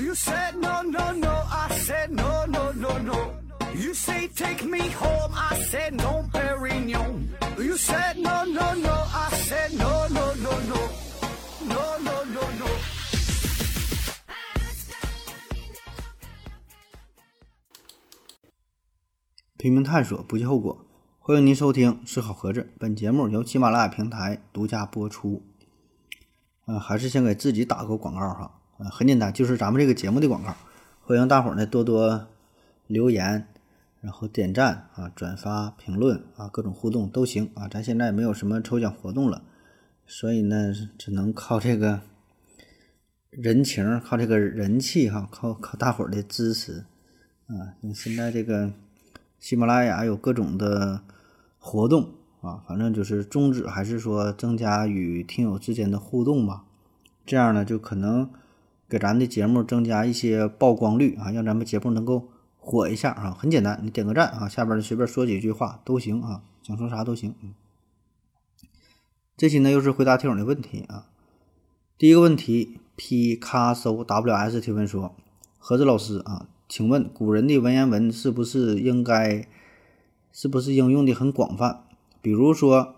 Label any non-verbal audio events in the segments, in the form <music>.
You said no, no, no. I said no, no, no, no. You say take me home. I said no, Perignon. You said no, no, no. I said no, no, no, no. No, no, no, no. 拼命探索，不计后果。欢迎您收听《思考盒子》，本节目由喜马拉雅平台独家播出。呃，还是先给自己打个广告哈。啊，很简单，就是咱们这个节目的广告。欢迎大伙儿呢多多留言，然后点赞啊、转发、评论啊，各种互动都行啊。咱现在没有什么抽奖活动了，所以呢，只能靠这个人情，靠这个人气哈，靠靠大伙儿的支持啊。现在这个。喜马拉雅有各种的活动啊，反正就是宗旨还是说增加与听友之间的互动吧，这样呢就可能给咱的节目增加一些曝光率啊，让咱们节目能够火一下啊。很简单，你点个赞啊，下边随便说几句话都行啊，想说啥都行。嗯，这期呢又是回答听友的问题啊。第一个问题，P 卡搜 WS 提问说，何子老师啊。请问古人的文言文是不是应该，是不是应用的很广泛？比如说，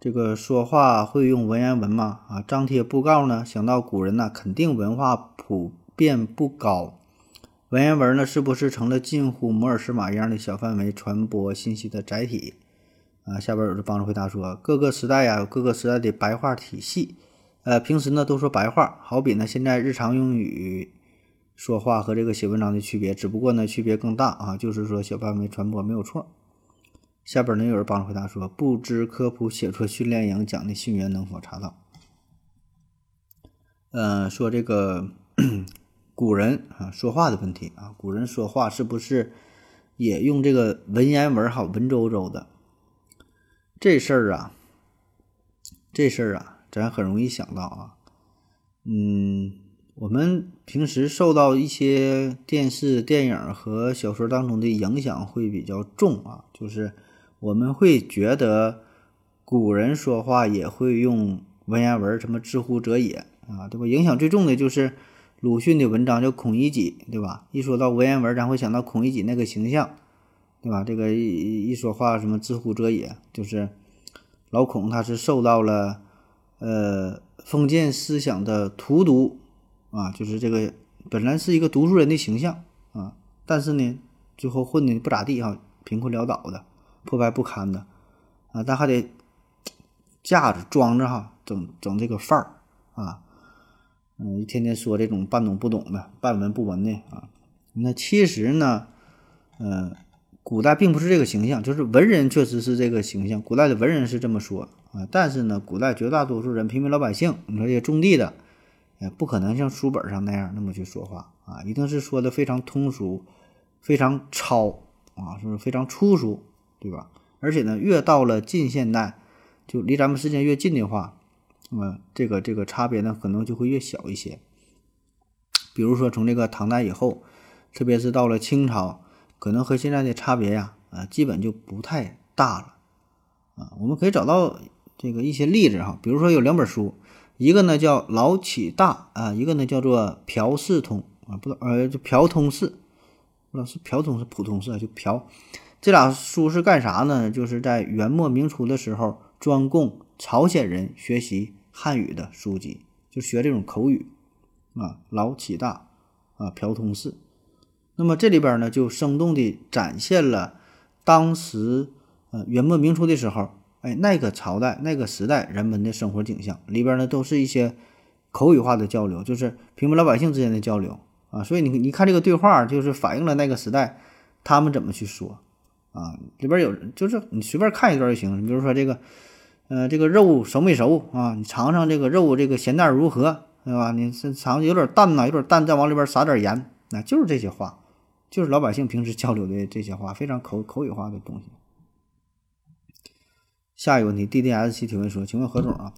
这个说话会用文言文吗？啊，张贴布告呢？想到古人呢，肯定文化普遍不高，文言文呢，是不是成了近乎摩尔斯码一样的小范围传播信息的载体？啊，下边有人帮着回答说，各个时代呀，有各个时代的白话体系，呃，平时呢都说白话，好比呢现在日常用语。说话和这个写文章的区别，只不过呢区别更大啊，就是说小范围传播没有错。下边呢有人帮着回答说，不知科普写作训练营讲的信源能否查到？嗯，说这个 <coughs> 古人啊说话的问题啊，古人说话是不是也用这个文言文好文绉绉的？这事儿啊，这事儿啊，咱很容易想到啊，嗯。我们平时受到一些电视、电影和小说当中的影响会比较重啊，就是我们会觉得古人说话也会用文言文，什么“知乎者也”啊，对吧？影响最重的就是鲁迅的文章叫《孔乙己》，对吧？一说到文言文，咱会想到孔乙己那个形象，对吧？这个一一说话什么“知乎者也”，就是老孔他是受到了呃封建思想的荼毒。啊，就是这个本来是一个读书人的形象啊，但是呢，最后混的不咋地哈，贫困潦倒的，破败不堪的啊，但还得架着装着哈，整整这个范儿啊，嗯，一天天说这种半懂不懂的，半文不文的啊。那其实呢，嗯，古代并不是这个形象，就是文人确实是这个形象，古代的文人是这么说啊，但是呢，古代绝大多数人，平民老百姓，你说这些种地的。也不可能像书本上那样那么去说话啊，一定是说的非常通俗，非常糙啊，是不是非常粗俗，对吧？而且呢，越到了近现代，就离咱们时间越近的话，那嗯，这个这个差别呢，可能就会越小一些。比如说从这个唐代以后，特别是到了清朝，可能和现在的差别呀，啊，基本就不太大了啊。我们可以找到这个一些例子哈，比如说有两本书。一个呢叫老启大啊，一个呢叫做朴四通啊，不知道呃，就朴通释，不知道是朴通是普通释啊，就朴。这俩书是干啥呢？就是在元末明初的时候，专供朝鲜人学习汉语的书籍，就学这种口语啊。老启大啊，朴通释。那么这里边呢，就生动地展现了当时呃元末明初的时候。哎，那个朝代、那个时代人们的生活景象里边呢，都是一些口语化的交流，就是平民老百姓之间的交流啊。所以你你看这个对话，就是反映了那个时代他们怎么去说啊。里边有，就是你随便看一段就行。你比如说这个，呃，这个肉熟没熟啊？你尝尝这个肉，这个咸淡如何，对吧？你是尝有点淡呐，有点淡，再往里边撒点盐，那就是这些话，就是老百姓平时交流的这些话，非常口口语化的东西。下一个问题，D D S 七提问说：“请问何总啊，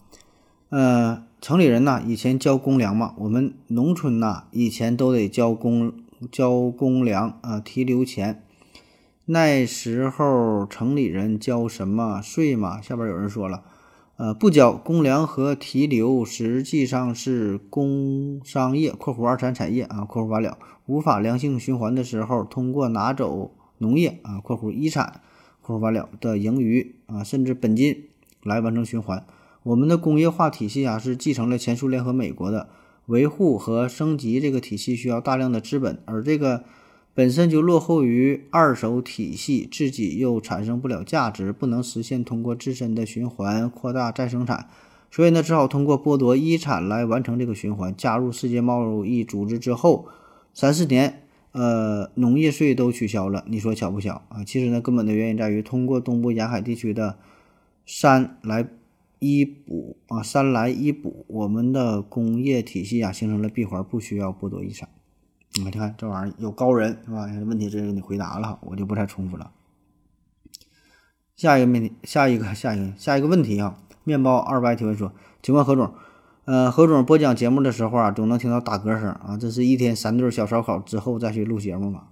呃，城里人呐，以前交公粮吗？我们农村呐，以前都得交公交公粮啊，提留钱。那时候城里人交什么税吗？”下边有人说了，呃，不交公粮和提留实际上是工商业（括弧二产产业啊）（括弧完了）无法良性循环的时候，通过拿走农业啊（括弧一产）（括弧完了）的盈余啊，甚至本金来完成循环。我们的工业化体系啊，是继承了前苏联和美国的，维护和升级这个体系需要大量的资本，而这个。本身就落后于二手体系，自己又产生不了价值，不能实现通过自身的循环扩大再生产，所以呢，只好通过剥夺遗产来完成这个循环。加入世界贸易组织之后，三四年，呃，农业税都取消了，你说巧不巧啊？其实呢，根本的原因在于通过东部沿海地区的山来一补啊，山来一补，我们的工业体系啊形成了闭环，不需要剥夺遗产。你看这玩意儿有高人是吧？问题这给你回答了，我就不再重复了。下一个问题，下一个，下一个，下一个问题啊！面包二百提问说：“请问何总，呃，何总播讲节目的时候啊，总能听到打嗝声啊，这是一天三顿小烧烤之后再去录节目吗？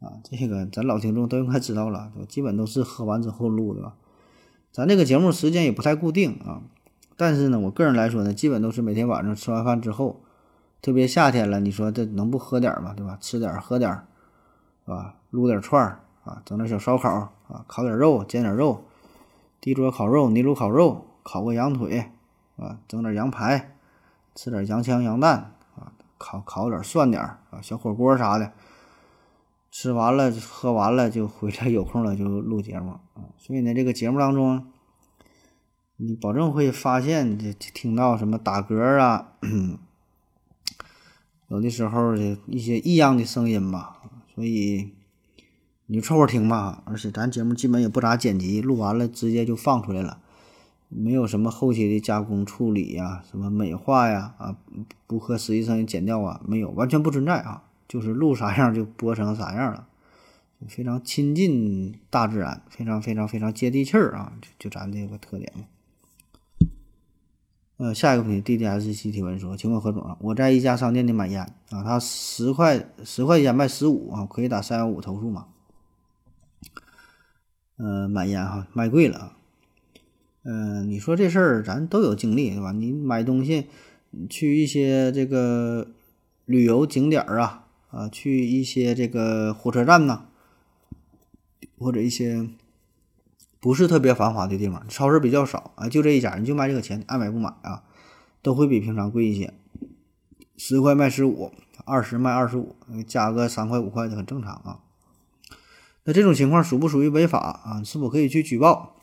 啊，这个咱老听众都应该知道了，基本都是喝完之后录的吧？咱这个节目时间也不太固定啊，但是呢，我个人来说呢，基本都是每天晚上吃完饭之后。”特别夏天了，你说这能不喝点吗？对吧？吃点喝点，是吧？撸点串儿啊，整点小烧烤啊，烤点肉，煎点肉，地桌烤肉，泥炉烤肉，烤个羊腿啊，整点羊排，吃点羊枪羊蛋啊，烤烤点涮点啊，小火锅啥的。吃完了喝完了就回来，有空了就录节目啊。所以呢，这个节目当中，你保证会发现这听到什么打嗝啊。<clears throat> 有的时候的一些异样的声音吧，所以你凑合听吧。而且咱节目基本也不咋剪辑，录完了直接就放出来了，没有什么后期的加工处理呀，什么美化呀，啊，不合实际声音剪掉啊，没有，完全不存在啊，就是录啥样就播成啥样了，非常亲近大自然，非常非常非常接地气儿啊，就就咱这个特点。呃，下一个问题，D D S C 提问说，请问何总啊，我在一家商店里买烟啊，他十块十块钱卖十五啊，可以打三幺五投诉吗？呃，买烟哈，卖贵了啊。嗯，你说这事儿咱都有经历对吧？你买东西，去一些这个旅游景点儿啊啊，去一些这个火车站呐，或者一些。不是特别繁华的地方，超市比较少啊，就这一家，你就卖这个钱，爱买不买啊，都会比平常贵一些。十块卖十五，二十卖二十五，加个三块五块的很正常啊。那这种情况属不属于违法啊？是否可以去举报？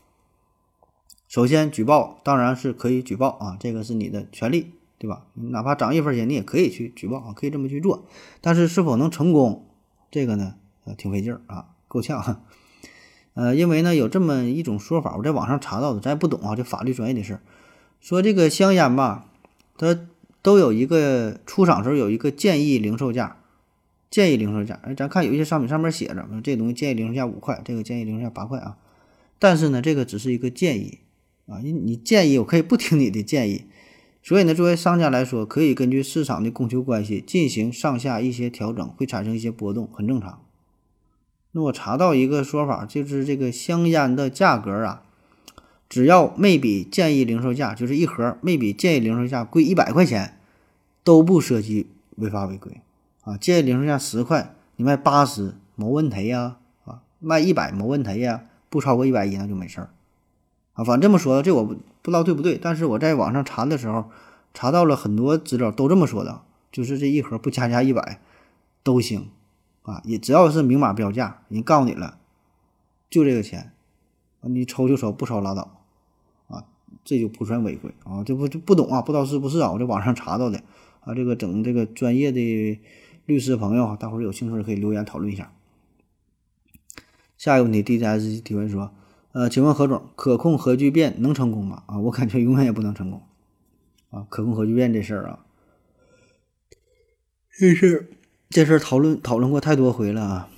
首先，举报当然是可以举报啊，这个是你的权利，对吧？哪怕涨一分钱，你也可以去举报啊，可以这么去做。但是是否能成功，这个呢，呃，挺费劲儿啊，够呛。呃，因为呢有这么一种说法，我在网上查到的，咱也不懂啊，这法律专业的事儿，说这个香烟吧，它都有一个出厂时候有一个建议零售价，建议零售价，哎，咱看有一些商品上面写着，这东西建议零售价五块，这个建议零售价八块啊，但是呢，这个只是一个建议啊，你你建议我可以不听你的建议，所以呢，作为商家来说，可以根据市场的供求关系进行上下一些调整，会产生一些波动，很正常。那我查到一个说法，就是这个香烟的价格啊，只要没比建议零售价，就是一盒没比建议零售价贵一百块钱，都不涉及违法违规啊。建议零售价十块，你卖八十没问题呀，啊，卖一百没问题呀，不超过一百一那就没事儿啊。反正这么说，这我不不知道对不对，但是我在网上查的时候，查到了很多资料都这么说的，就是这一盒不加价一百都行。啊，也只要是明码标价，人告诉你了，就这个钱，你抽就抽，不抽拉倒，啊，这就不算违规啊，这不就不懂啊，不知道是不是啊？我在网上查到的啊，这个整这个专业的律师朋友，大伙有兴趣可以留言讨论一下。下一个问题，D J S 提问说，呃，请问何总，可控核聚变能成功吗？啊，我感觉永远也不能成功，啊，可控核聚变这事儿啊，这事儿。这事儿讨论讨论过太多回了啊，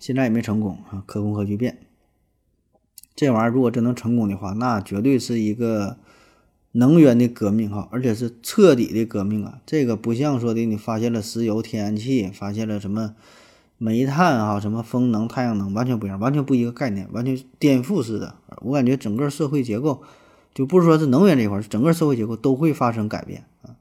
现在也没成功啊。可控核聚变这玩意儿，如果真能成功的话，那绝对是一个能源的革命哈，而且是彻底的革命啊。这个不像说的你发现了石油、天然气，发现了什么煤炭啊，什么风能、太阳能，完全不一样，完全不一个概念，完全颠覆式的。我感觉整个社会结构就不是说是能源这一块，整个社会结构都会发生改变啊。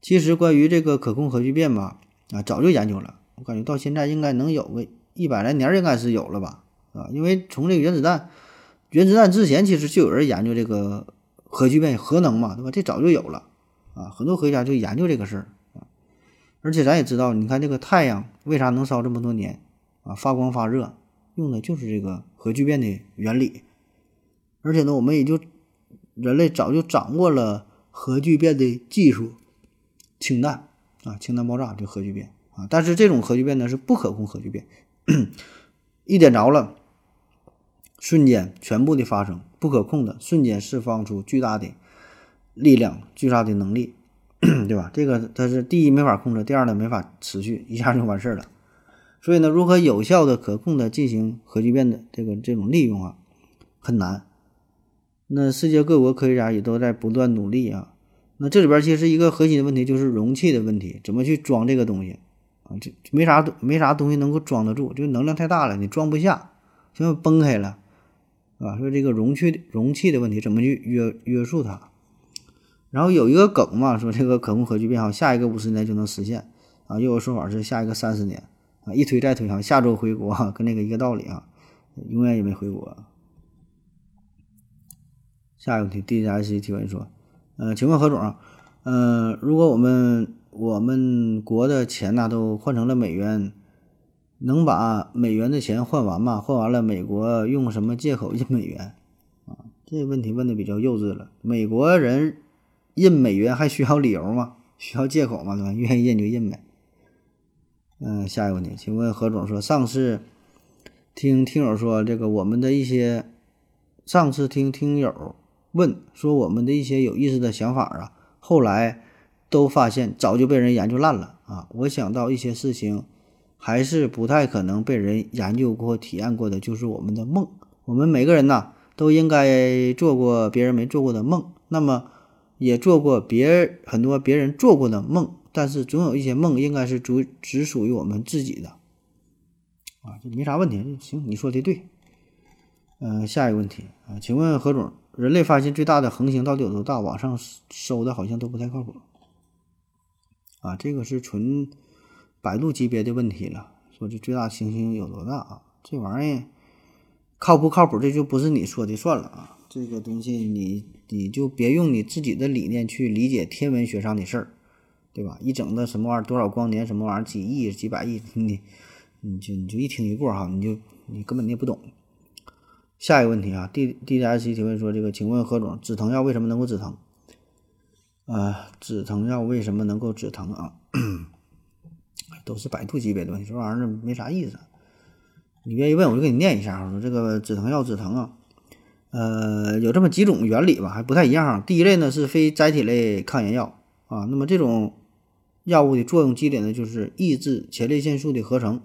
其实关于这个可控核聚变吧，啊，早就研究了，我感觉到现在应该能有个一百来年，应该是有了吧，啊，因为从这个原子弹，原子弹之前其实就有人研究这个核聚变、核能嘛，对吧？这早就有了啊，很多科学家就研究这个事儿啊。而且咱也知道，你看这个太阳为啥能烧这么多年啊，发光发热，用的就是这个核聚变的原理。而且呢，我们也就人类早就掌握了核聚变的技术，氢弹啊，氢弹爆炸就核聚变啊。但是这种核聚变呢是不可控核聚变。<clears throat> 一点着了，瞬间全部的发生，不可控的，瞬间释放出巨大的力量、巨大的能力，<clears throat> 对吧？这个它是第一没法控制，第二呢没法持续，一下就完事儿了。所以呢，如何有效的、可控的进行核聚变的这个这种利用啊，很难。那世界各国科学家也都在不断努力啊。那这里边其实一个核心的问题就是容器的问题，怎么去装这个东西？啊，这没啥没啥东西能够装得住，就能量太大了，你装不下，就崩开了，啊，说这个容器容器的问题，怎么去约约束它？然后有一个梗嘛，说这个可控核聚变哈，下一个五十年就能实现，啊，又有说法是下一个三十年，啊，一推再推哈，下周回国哈，跟那个一个道理啊，永远也没回国。下一个问题，D J S 提问说，呃，请问何总啊，呃，如果我们我们国的钱呢都换成了美元，能把美元的钱换完吗？换完了，美国用什么借口印美元？啊，这问题问的比较幼稚了。美国人印美元还需要理由吗？需要借口吗？对吧？愿意印就印呗。嗯，下一个问题，请问何总说，上次听听友说这个我们的一些，上次听听友问说我们的一些有意思的想法啊，后来。都发现早就被人研究烂了啊！我想到一些事情，还是不太可能被人研究过、体验过的，就是我们的梦。我们每个人呐，都应该做过别人没做过的梦，那么也做过别很多别人做过的梦。但是总有一些梦应该是主只属于我们自己的啊，这没啥问题。行，你说的对。嗯，下一个问题啊，请问何总，人类发现最大的恒星到底有多大？网上搜的好像都不太靠谱。啊，这个是纯百度级别的问题了。说这最大行星有多大啊？这玩意儿靠不靠谱？这就不是你说的算了啊！这个东西你你就别用你自己的理念去理解天文学上的事儿，对吧？一整的什么玩意儿多少光年什么玩意儿几亿几百亿，你你就你就一听一过哈，你就你根本你也不懂。下一个问题啊，D D S 提问说这个，请问何总，止疼药为什么能够止疼？啊，止疼药为什么能够止疼啊？<clears throat> 都是百度级别的问题，这玩意儿没啥意思。你愿意问，我就给你念一下。我说这个止疼药止疼啊，呃，有这么几种原理吧，还不太一样。第一类呢是非甾体类抗炎药啊，那么这种药物的作用机理呢就是抑制前列腺素的合成。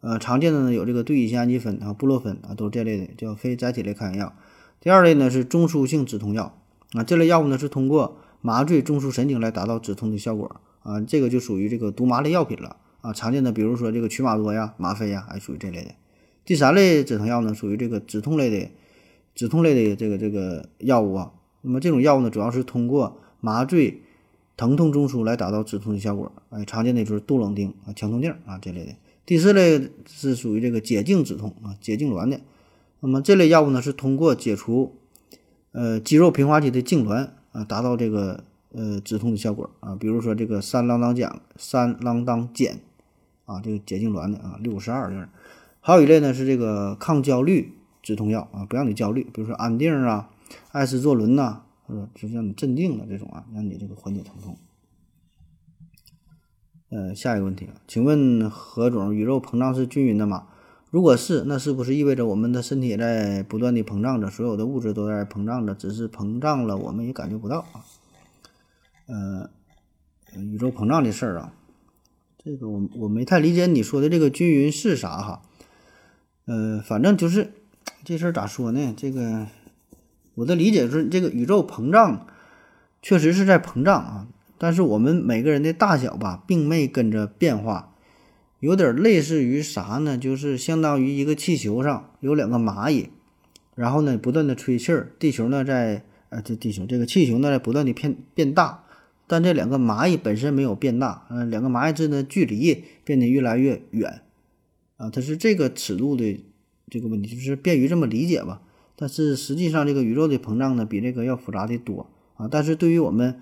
呃，常见的呢有这个对乙酰氨基酚啊、布洛芬啊，都是这类的，叫非甾体类抗炎药。第二类呢是中枢性止痛药啊，这类药物呢是通过麻醉中枢神经来达到止痛的效果啊，这个就属于这个毒麻类药品了啊。常见的比如说这个曲马多呀、吗啡呀，还属于这类的。第三类止疼药呢，属于这个止痛类的止痛类的这个这个药物啊。那么这种药物呢，主要是通过麻醉疼痛中枢来达到止痛的效果。哎，常见的就是杜冷丁啊、强痛定啊这类的。第四类是属于这个解痉止痛啊、解痉挛的。那么这类药物呢，是通过解除呃肌肉平滑肌的痉挛。啊，达到这个呃止痛的效果啊，比如说这个三啷当碱、三啷当碱啊，这个解痉挛的啊，六十二就是还有一类呢是这个抗焦虑止痛药啊，不让你焦虑，比如说安定啊、艾司唑仑呐，或者就让你镇定的这种啊，让你这个缓解疼痛。呃，下一个问题啊，请问何总，宇宙膨胀是均匀的吗？如果是，那是不是意味着我们的身体也在不断的膨胀着，所有的物质都在膨胀着，只是膨胀了，我们也感觉不到啊？呃，宇宙膨胀的事儿啊，这个我我没太理解你说的这个均匀是啥哈？呃，反正就是这事儿咋说呢？这个我的理解是，这个宇宙膨胀确实是在膨胀啊，但是我们每个人的大小吧，并没跟着变化。有点类似于啥呢？就是相当于一个气球上有两个蚂蚁，然后呢不断的吹气儿，地球呢在呃，这地球这个气球呢在不断的变变大，但这两个蚂蚁本身没有变大，嗯、两个蚂蚁之间的距离变得越来越远，啊，它是这个尺度的这个问题，就是便于这么理解吧。但是实际上，这个宇宙的膨胀呢比这个要复杂的多啊。但是对于我们，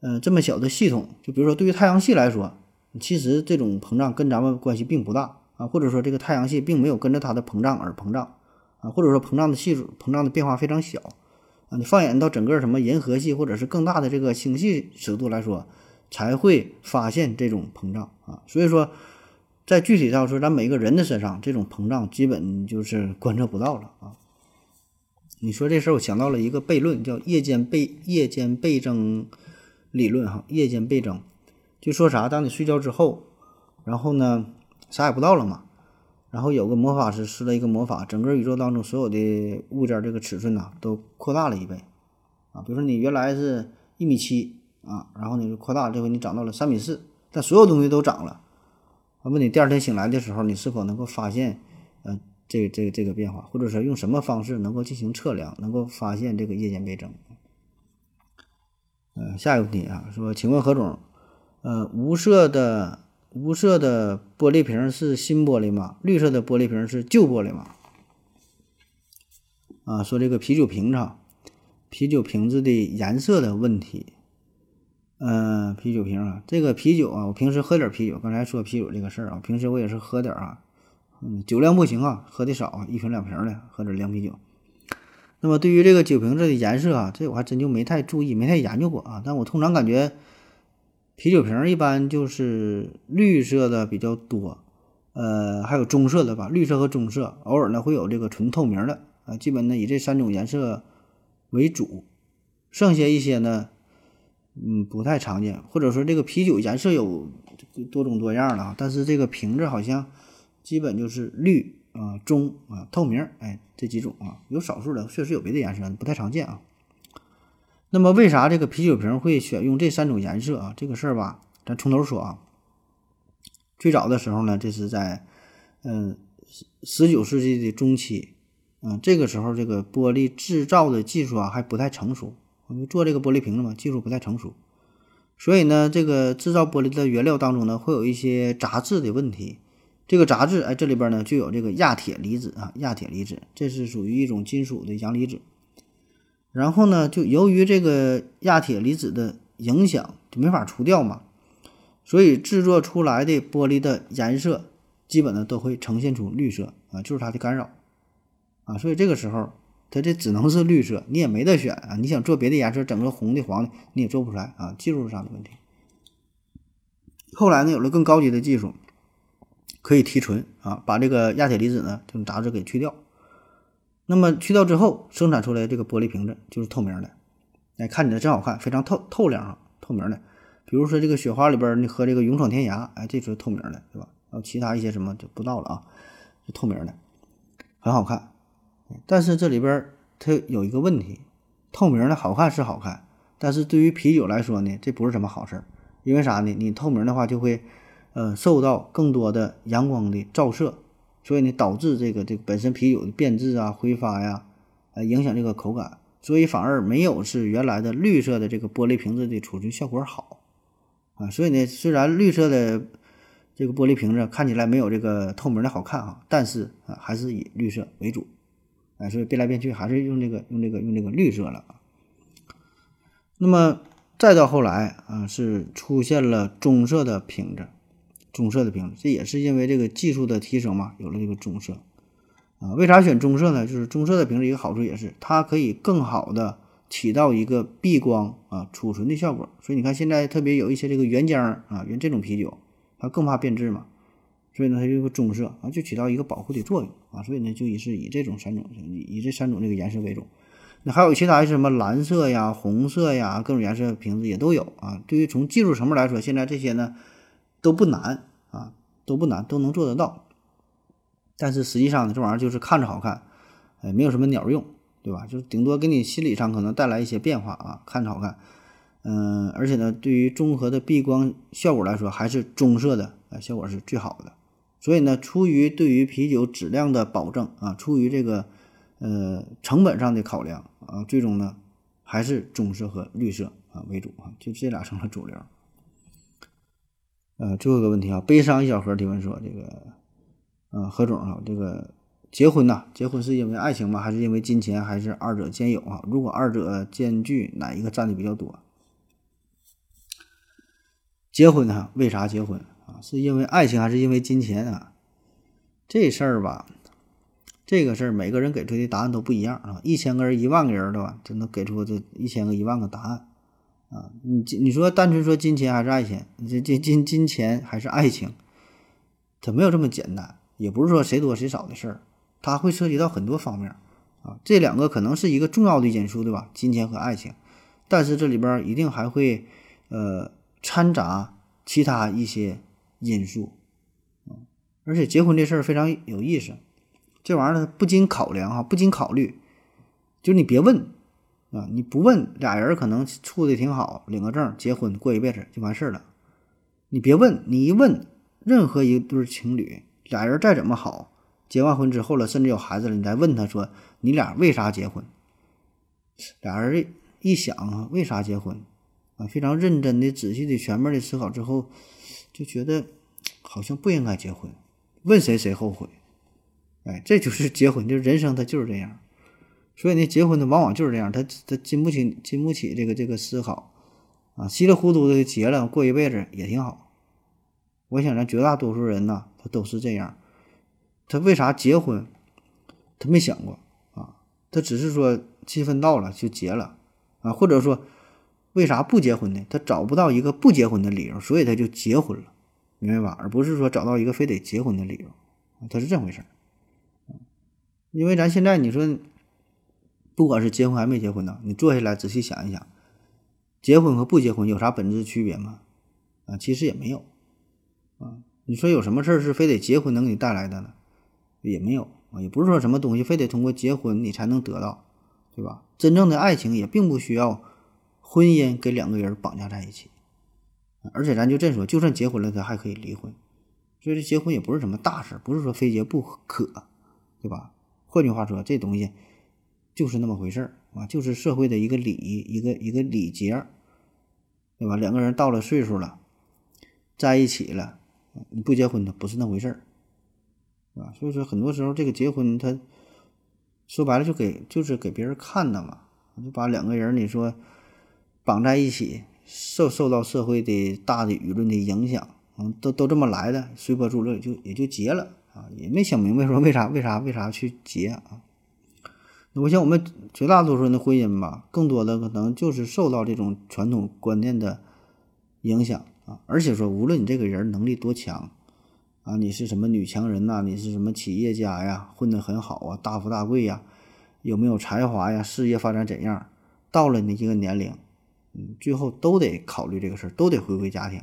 呃，这么小的系统，就比如说对于太阳系来说，其实这种膨胀跟咱们关系并不大啊，或者说这个太阳系并没有跟着它的膨胀而膨胀啊，或者说膨胀的系数膨胀的变化非常小啊。你放眼到整个什么银河系或者是更大的这个星系尺度来说，才会发现这种膨胀啊。所以说，在具体到说咱每个人的身上，这种膨胀基本就是观测不到了啊。你说这事儿，我想到了一个悖论，叫夜间倍夜间倍增理论哈。夜间倍增就说啥？当你睡觉之后，然后呢啥也不到了嘛，然后有个魔法师施了一个魔法，整个宇宙当中所有的物件这个尺寸呐都扩大了一倍啊。比如说你原来是一米七啊，然后你就扩大，这回你长到了三米四，但所有东西都涨了。问你第二天醒来的时候，你是否能够发现呃？这个这个这个变化，或者说用什么方式能够进行测量，能够发现这个夜间倍增？呃，下一个问题啊，说，请问何总，呃，无色的无色的玻璃瓶是新玻璃吗？绿色的玻璃瓶是旧玻璃吗？啊，说这个啤酒瓶子，啤酒瓶子的颜色的问题。嗯，啤酒瓶啊，这个啤酒啊，我平时喝点啤酒，刚才说啤酒这个事儿啊，平时我也是喝点啊。嗯，酒量不行啊，喝的少，一瓶两瓶的，喝点凉啤酒。那么对于这个酒瓶子的颜色啊，这我还真就没太注意，没太研究过啊。但我通常感觉啤酒瓶一般就是绿色的比较多，呃，还有棕色的吧，绿色和棕色，偶尔呢会有这个纯透明的啊，基本呢以这三种颜色为主，剩下一些呢，嗯，不太常见，或者说这个啤酒颜色有多种多样了，但是这个瓶子好像。基本就是绿啊、棕啊、透明，哎，这几种啊，有少数的确实有别的颜色，不太常见啊。那么为啥这个啤酒瓶会选用这三种颜色啊？这个事儿吧，咱从头说啊。最早的时候呢，这是在嗯十十九世纪的中期，嗯，这个时候这个玻璃制造的技术啊还不太成熟，我们做这个玻璃瓶子嘛，技术不太成熟，所以呢，这个制造玻璃的原料当中呢，会有一些杂质的问题。这个杂质，哎，这里边呢就有这个亚铁离子啊，亚铁离子，这是属于一种金属的阳离子。然后呢，就由于这个亚铁离子的影响，就没法除掉嘛，所以制作出来的玻璃的颜色基本呢都会呈现出绿色啊，就是它的干扰啊，所以这个时候它这只能是绿色，你也没得选啊，你想做别的颜色，整个红的、黄的，你也做不出来啊，技术上的问题。后来呢，有了更高级的技术。可以提纯啊，把这个亚铁离子呢，这种杂质给去掉。那么去掉之后，生产出来这个玻璃瓶子就是透明的，哎，看起来真好看，非常透透亮啊，透明的。比如说这个雪花里边，你喝这个勇闯天涯，哎，这是透明的，对吧？还有其他一些什么就不到了啊，是透明的，很好看。但是这里边它有一个问题，透明的好看是好看，但是对于啤酒来说呢，这不是什么好事，因为啥呢？你透明的话就会。呃，受到更多的阳光的照射，所以呢，导致这个这个本身啤酒的变质啊、挥发呀，呃，影响这个口感，所以反而没有是原来的绿色的这个玻璃瓶子的储存效果好啊。所以呢，虽然绿色的这个玻璃瓶子看起来没有这个透明的好看啊，但是啊，还是以绿色为主，哎，所以变来变去还是用这个用这个用这个绿色了。那么再到后来啊，是出现了棕色的瓶子。棕色的瓶子，这也是因为这个技术的提升嘛，有了这个棕色啊。为啥选棕色呢？就是棕色的瓶子一个好处也是，它可以更好的起到一个避光啊、储存的效果。所以你看现在特别有一些这个原浆啊，原这种啤酒，它更怕变质嘛，所以呢它就个棕色啊，就起到一个保护的作用啊。所以呢就以是以这种三种以以这三种这个颜色为主。那还有其他什么蓝色呀、红色呀，各种颜色瓶子也都有啊。对于从技术层面来说，现在这些呢。都不难啊，都不难，都能做得到。但是实际上呢，这玩意儿就是看着好看，哎，没有什么鸟用，对吧？就顶多给你心理上可能带来一些变化啊，看着好看。嗯，而且呢，对于综合的避光效果来说，还是棕色的啊效果是最好的。所以呢，出于对于啤酒质量的保证啊，出于这个呃成本上的考量啊，最终呢，还是棕色和绿色啊为主啊，就这俩成了主流。呃，最后一个问题啊，悲伤一小盒提问说，这个，呃，何总啊，这个结婚呐，结婚是因为爱情吗？还是因为金钱？还是二者兼有啊？如果二者兼具，哪一个占的比较多？结婚呢？为啥结婚啊？是因为爱情还是因为金钱啊？这事儿吧，这个事儿每个人给出的答案都不一样啊。一千个人、一万个人，对吧？就能给出这一千个、一万个答案。啊，你你说单纯说金钱还是爱情？这这金金钱还是爱情？它没有这么简单，也不是说谁多谁少的事儿，它会涉及到很多方面啊。这两个可能是一个重要的因素，对吧？金钱和爱情，但是这里边一定还会呃掺杂其他一些因素啊。而且结婚这事儿非常有意思，这玩意儿不经考量哈，不经考虑，就是你别问。啊，你不问俩人可能处的挺好，领个证结婚过一辈子就完事儿了。你别问，你一问，任何一对情侣，俩人再怎么好，结完婚之后了，甚至有孩子了，你再问他说你俩为啥结婚？俩人一想啊，为啥结婚？啊，非常认真的、仔细的、全面的思考之后，就觉得好像不应该结婚。问谁谁后悔？哎，这就是结婚，就是人生，它就是这样。所以呢，结婚的往往就是这样，他他经不起经不起这个这个思考，啊，稀里糊涂的结了，过一辈子也挺好。我想咱绝大多数人呢，他都是这样。他为啥结婚？他没想过啊，他只是说气氛到了就结了啊，或者说为啥不结婚呢？他找不到一个不结婚的理由，所以他就结婚了，明白吧？而不是说找到一个非得结婚的理由，他是这回事儿。因为咱现在你说。不管是结婚还没结婚呢，你坐下来仔细想一想，结婚和不结婚有啥本质区别吗？啊，其实也没有。啊，你说有什么事儿是非得结婚能给你带来的呢？也没有啊，也不是说什么东西非得通过结婚你才能得到，对吧？真正的爱情也并不需要婚姻给两个人绑架在一起。而且咱就这么说，就算结婚了，他还可以离婚。所以这结婚也不是什么大事，不是说非结不可，对吧？换句话说，这东西。就是那么回事儿啊，就是社会的一个礼，一个一个礼节，对吧？两个人到了岁数了，在一起了，你不结婚的不是那回事儿，啊，所以说很多时候这个结婚，他说白了就给就是给别人看的嘛，就把两个人你说绑在一起，受受到社会的大的舆论的影响，嗯，都都这么来的，随波逐流就也就结了啊，也没想明白说为啥为啥为啥去结啊。我想，我们绝大多数人的婚姻吧，更多的可能就是受到这种传统观念的影响啊。而且说，无论你这个人能力多强啊，你是什么女强人呐，你是什么企业家呀，混得很好啊，大富大贵呀，有没有才华呀，事业发展怎样，到了你这个年龄，嗯，最后都得考虑这个事儿，都得回归家庭。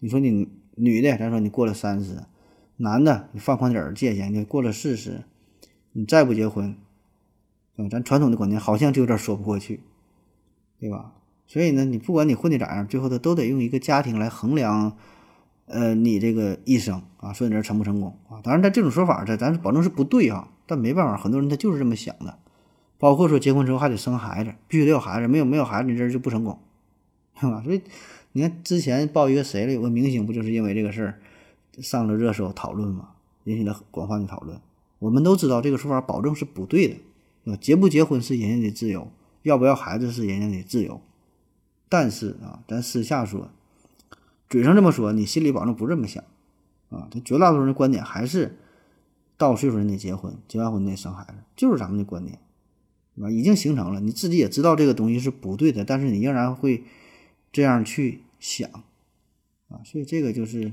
你说你女的，咱说你过了三十，男的你放宽点儿界限，你过了四十，你再不结婚。嗯，咱传统的观念好像就有点说不过去，对吧？所以呢，你不管你混的咋样，最后他都得用一个家庭来衡量，呃，你这个一生啊，说你这成不成功啊？当然，他这种说法，这咱保证是不对啊，但没办法，很多人他就是这么想的。包括说结婚之后还得生孩子，必须得有孩子，没有没有孩子，你这就不成功，<laughs> 是吧？所以你看之前报一个谁了，有个明星不就是因为这个事儿上了热搜讨论嘛，引起了广泛的讨论。我们都知道这个说法保证是不对的。啊，结不结婚是人家的自由，要不要孩子是人家的自由。但是啊，咱私下说，嘴上这么说，你心里保证不这么想啊。这绝大多数人的观点还是到岁数人得结婚，结完婚得生孩子，就是咱们的观点，啊，已经形成了。你自己也知道这个东西是不对的，但是你仍然会这样去想啊。所以这个就是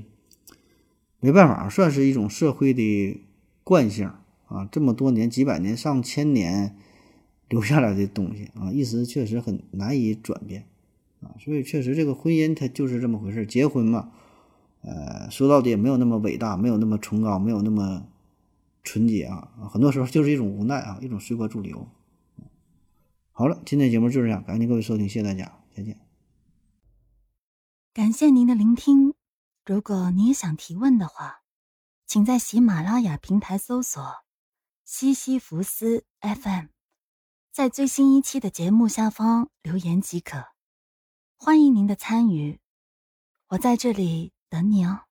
没办法，算是一种社会的惯性。啊，这么多年、几百年、上千年 <laughs> 留下来的东西啊，一时确实很难以转变啊，所以确实这个婚姻它就是这么回事结婚嘛，呃，说到底也没有那么伟大，没有那么崇高，没有那么纯洁啊，很多时候就是一种无奈啊，一种随波逐流。好了，今天节目就这样，感谢各位收听，谢谢大家，再见。感谢您的聆听，如果你也想提问的话，请在喜马拉雅平台搜索。西西弗斯 FM。在最新一期的节目下方留言即可。欢迎您的参与，我在这里等你哦。